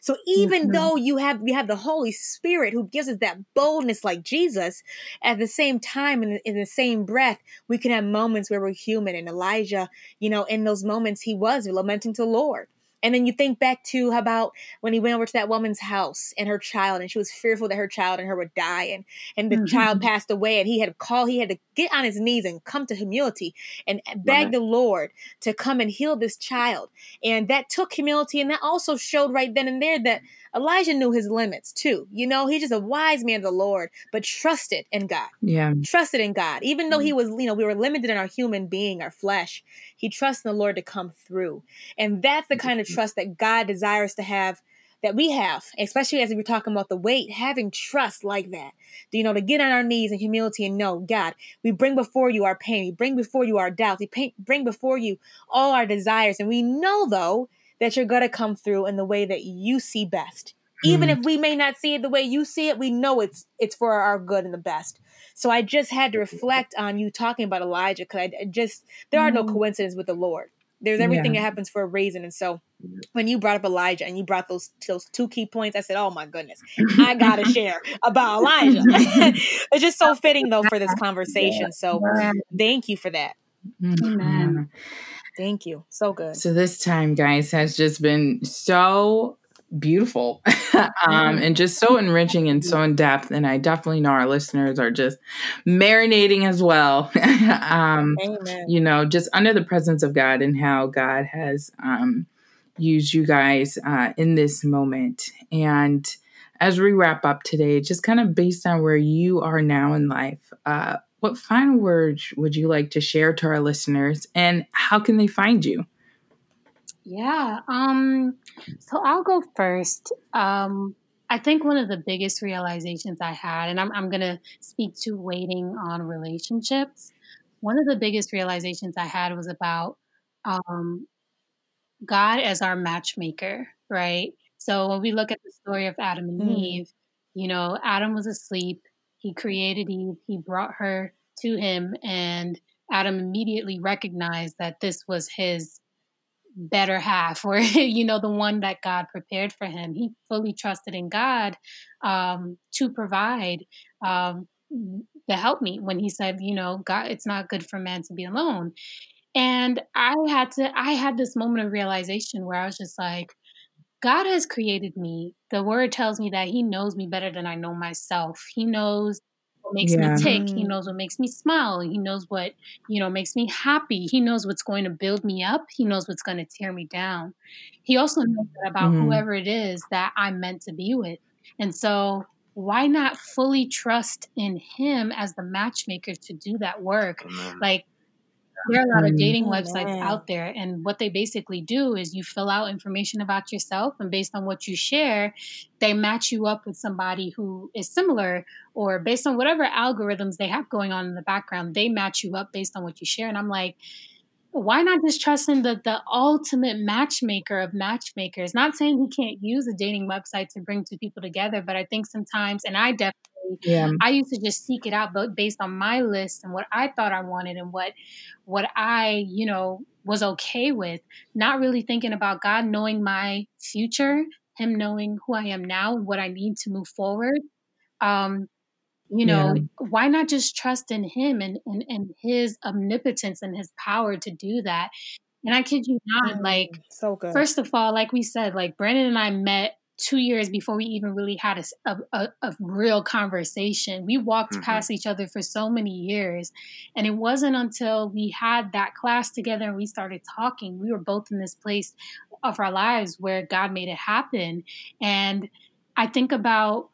So even mm-hmm. though you have you have the Holy Spirit who gives us that boldness like Jesus, at the same time in, in the same breath, we can have moments where we're human. And Elijah, you know, in those moments he was lamenting to the Lord. And then you think back to how about when he went over to that woman's house and her child, and she was fearful that her child and her would die, and and the mm-hmm. child passed away, and he had to call, he had to get on his knees and come to humility and beg the Lord to come and heal this child, and that took humility, and that also showed right then and there that Elijah knew his limits too. You know, he's just a wise man of the Lord, but trusted in God. Yeah. Trusted in God. Even though he mm. was, you know, we were limited in our human being, our flesh, he trusted the Lord to come through. And that's the kind of trust that God desires to have that we have, especially as we're talking about the wait, having trust like that. Do you know, to get on our knees in humility and know, God, we bring before you our pain, we bring before you our doubts, we bring before you all our desires. And we know, though, that you're going to come through in the way that you see best. Even if we may not see it the way you see it, we know it's it's for our good and the best. So I just had to reflect on you talking about Elijah because I just there are no mm. coincidences with the Lord. There's everything yeah. that happens for a reason, and so when you brought up Elijah and you brought those those two key points, I said, "Oh my goodness, I gotta share about Elijah." it's just so fitting though for this conversation. So thank you for that. Mm-hmm. Amen. Thank you. So good. So this time, guys, has just been so beautiful um, and just so enriching and so in depth. And I definitely know our listeners are just marinating as well. um, you know, just under the presence of God and how God has um, used you guys uh, in this moment. And as we wrap up today, just kind of based on where you are now in life, uh, what final words would you like to share to our listeners and how can they find you? Yeah. Um, so I'll go first. Um, I think one of the biggest realizations I had, and I'm, I'm going to speak to waiting on relationships. One of the biggest realizations I had was about um, God as our matchmaker, right? So when we look at the story of Adam and mm. Eve, you know, Adam was asleep. He created Eve. He brought her to him, and Adam immediately recognized that this was his better half or you know the one that god prepared for him he fully trusted in god um, to provide um, the help me when he said you know god it's not good for man to be alone and i had to i had this moment of realization where i was just like god has created me the word tells me that he knows me better than i know myself he knows what makes yeah. me tick. He mm. knows what makes me smile. He knows what, you know, makes me happy. He knows what's going to build me up. He knows what's going to tear me down. He also knows about mm-hmm. whoever it is that I'm meant to be with. And so why not fully trust in him as the matchmaker to do that work? Amen. Like there are a lot of mm-hmm. dating oh, websites out there, and what they basically do is you fill out information about yourself, and based on what you share, they match you up with somebody who is similar, or based on whatever algorithms they have going on in the background, they match you up based on what you share. And I'm like, why not just trust in the the ultimate matchmaker of matchmakers? Not saying he can't use a dating website to bring two people together, but I think sometimes, and I definitely yeah. I used to just seek it out based on my list and what I thought I wanted and what what I, you know, was okay with, not really thinking about God knowing my future, him knowing who I am now, what I need to move forward. Um, you know, yeah. why not just trust in him and, and, and his omnipotence and his power to do that? And I kid you not, like, so good. First of all, like we said, like Brandon and I met two years before we even really had a, a, a real conversation. We walked mm-hmm. past each other for so many years. And it wasn't until we had that class together and we started talking, we were both in this place of our lives where God made it happen. And I think about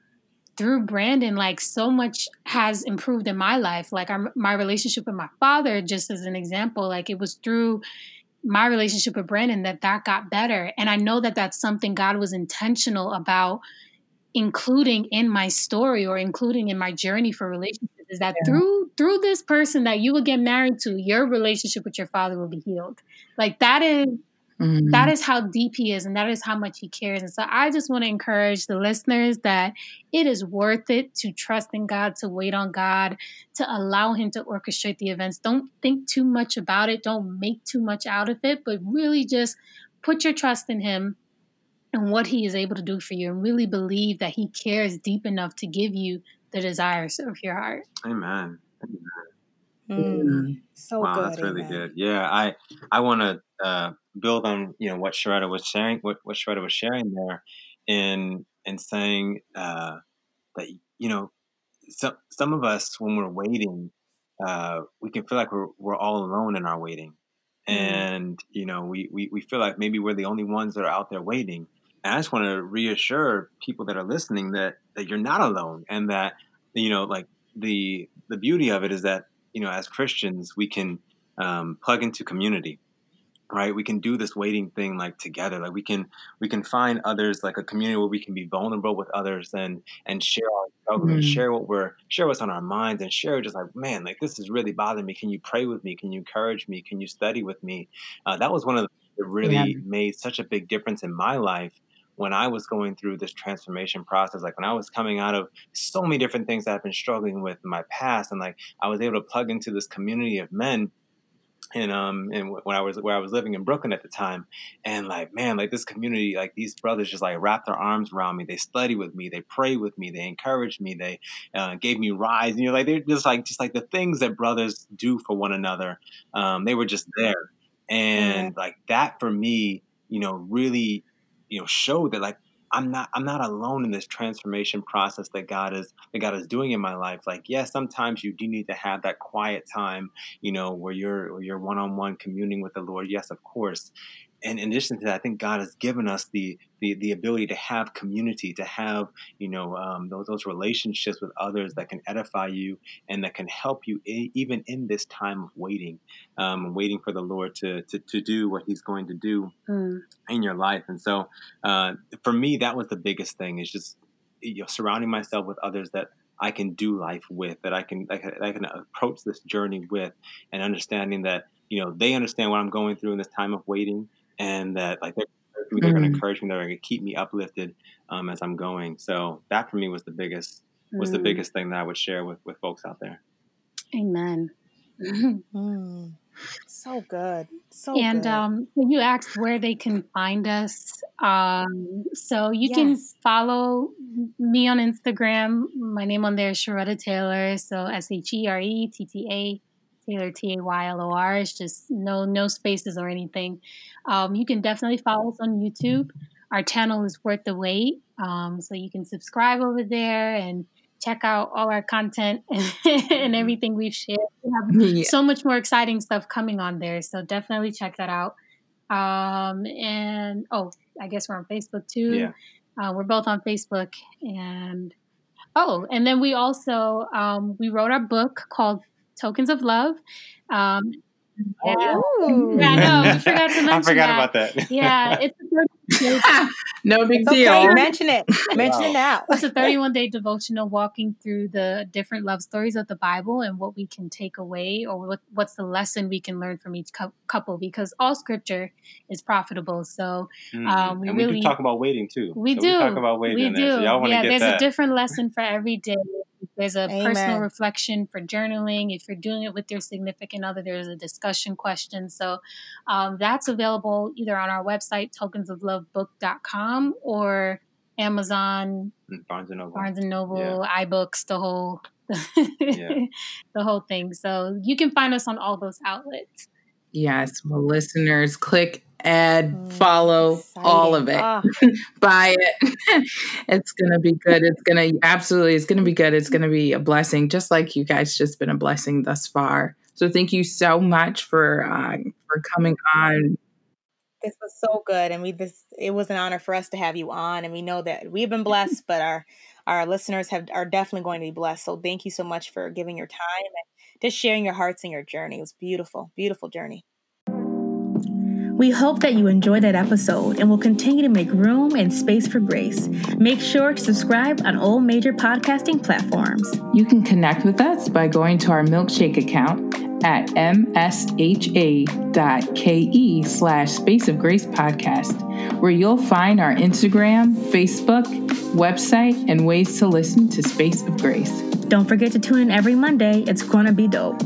through Brandon, like so much has improved in my life. Like our, my relationship with my father, just as an example, like it was through my relationship with Brandon that that got better. And I know that that's something God was intentional about including in my story or including in my journey for relationships is that yeah. through through this person that you will get married to your relationship with your father will be healed like that is Mm-hmm. That is how deep he is, and that is how much he cares. And so I just want to encourage the listeners that it is worth it to trust in God, to wait on God, to allow him to orchestrate the events. Don't think too much about it, don't make too much out of it, but really just put your trust in him and what he is able to do for you, and really believe that he cares deep enough to give you the desires of your heart. Amen. Amen. Mm, so wow, good. That's really amen. good. Yeah, I I want to uh, build on you know what Sheretta was sharing, what what Sheretta was sharing there, in in saying uh, that you know some some of us when we're waiting, uh, we can feel like we're we're all alone in our waiting, mm. and you know we, we we feel like maybe we're the only ones that are out there waiting. And I just want to reassure people that are listening that that you're not alone, and that you know like the the beauty of it is that you know as Christians we can um, plug into community right? We can do this waiting thing like together. Like we can we can find others like a community where we can be vulnerable with others and and share our struggles mm-hmm. and share what we're share what's on our minds and share just like man like this is really bothering me. Can you pray with me? Can you encourage me? Can you study with me? Uh, that was one of the that really yeah. made such a big difference in my life when I was going through this transformation process, like when I was coming out of so many different things that I've been struggling with in my past, and like I was able to plug into this community of men and um and when I was where I was living in Brooklyn at the time, and like man, like this community, like these brothers just like wrapped their arms around me. They study with me, they pray with me, they encouraged me, they uh, gave me rides. You know, like they're just like just like the things that brothers do for one another. Um, they were just there, and like that for me, you know, really, you know, showed that like I'm not I'm not alone in this transformation process that God is that God is doing in my life. Like, yes, sometimes you do need to have that quiet time, you know, where you're where you're one on one communing with the Lord. Yes, of course and in addition to that, I think God has given us the the, the ability to have community, to have you know um, those those relationships with others that can edify you and that can help you I- even in this time of waiting, um, waiting for the Lord to, to to do what He's going to do mm. in your life. And so, uh, for me, that was the biggest thing: is just you know surrounding myself with others that I can do life with, that I can I can, I can approach this journey with, and understanding that you know they understand what I'm going through in this time of waiting and that like they're, they're going to mm. encourage me, they're going to keep me uplifted um, as I'm going. So that for me was the biggest was mm. the biggest thing that I would share with with folks out there. Amen. mm. So good. So and good. um, you asked where they can find us. Um, so you yes. can follow me on Instagram. My name on there is Sheretta Taylor. So S H E R E T T A Taylor T A Y L O R. It's just no no spaces or anything. Um, you can definitely follow us on YouTube. Our channel is worth the wait, um, so you can subscribe over there and check out all our content and everything we've shared. We have yeah. so much more exciting stuff coming on there, so definitely check that out. Um, and oh, I guess we're on Facebook too. Yeah. Uh, we're both on Facebook and oh, and then we also um, we wrote our book called Tokens of Love. Um, yeah. Oh. yeah, no, we forgot to mention I forgot that. about that. yeah, it's no big it's deal. Okay, mention it. Mention wow. it now. It's a 31 day devotional walking through the different love stories of the Bible and what we can take away or what, what's the lesson we can learn from each couple because all scripture is profitable. So mm-hmm. um, we and really we do talk about waiting too. We so do. We talk about waiting. We do. There, so yeah, there's that. a different lesson for every day. There's a Amen. personal reflection for journaling. If you're doing it with your significant other, there's a discussion question. So um, that's available either on our website, tokensoflovebook.com, or Amazon, mm, Barnes and Noble, Barnes and Noble, yeah. iBooks, the whole, yeah. the whole thing. So you can find us on all those outlets. Yes, well, listeners, click add, mm, follow, exciting. all of it. Oh. Buy it. it's going to be good. It's going to absolutely, it's going to be good. It's going to be a blessing, just like you guys just been a blessing thus far. So thank you so much for uh, for coming on. This was so good, and we this it was an honor for us to have you on, and we know that we've been blessed, but our our listeners have are definitely going to be blessed. So thank you so much for giving your time and just sharing your hearts and your journey. It was beautiful, beautiful journey. We hope that you enjoyed that episode and will continue to make room and space for grace. Make sure to subscribe on all major podcasting platforms. You can connect with us by going to our milkshake account at msha.ke slash space of grace podcast, where you'll find our Instagram, Facebook, website, and ways to listen to Space of Grace. Don't forget to tune in every Monday. It's going to be dope.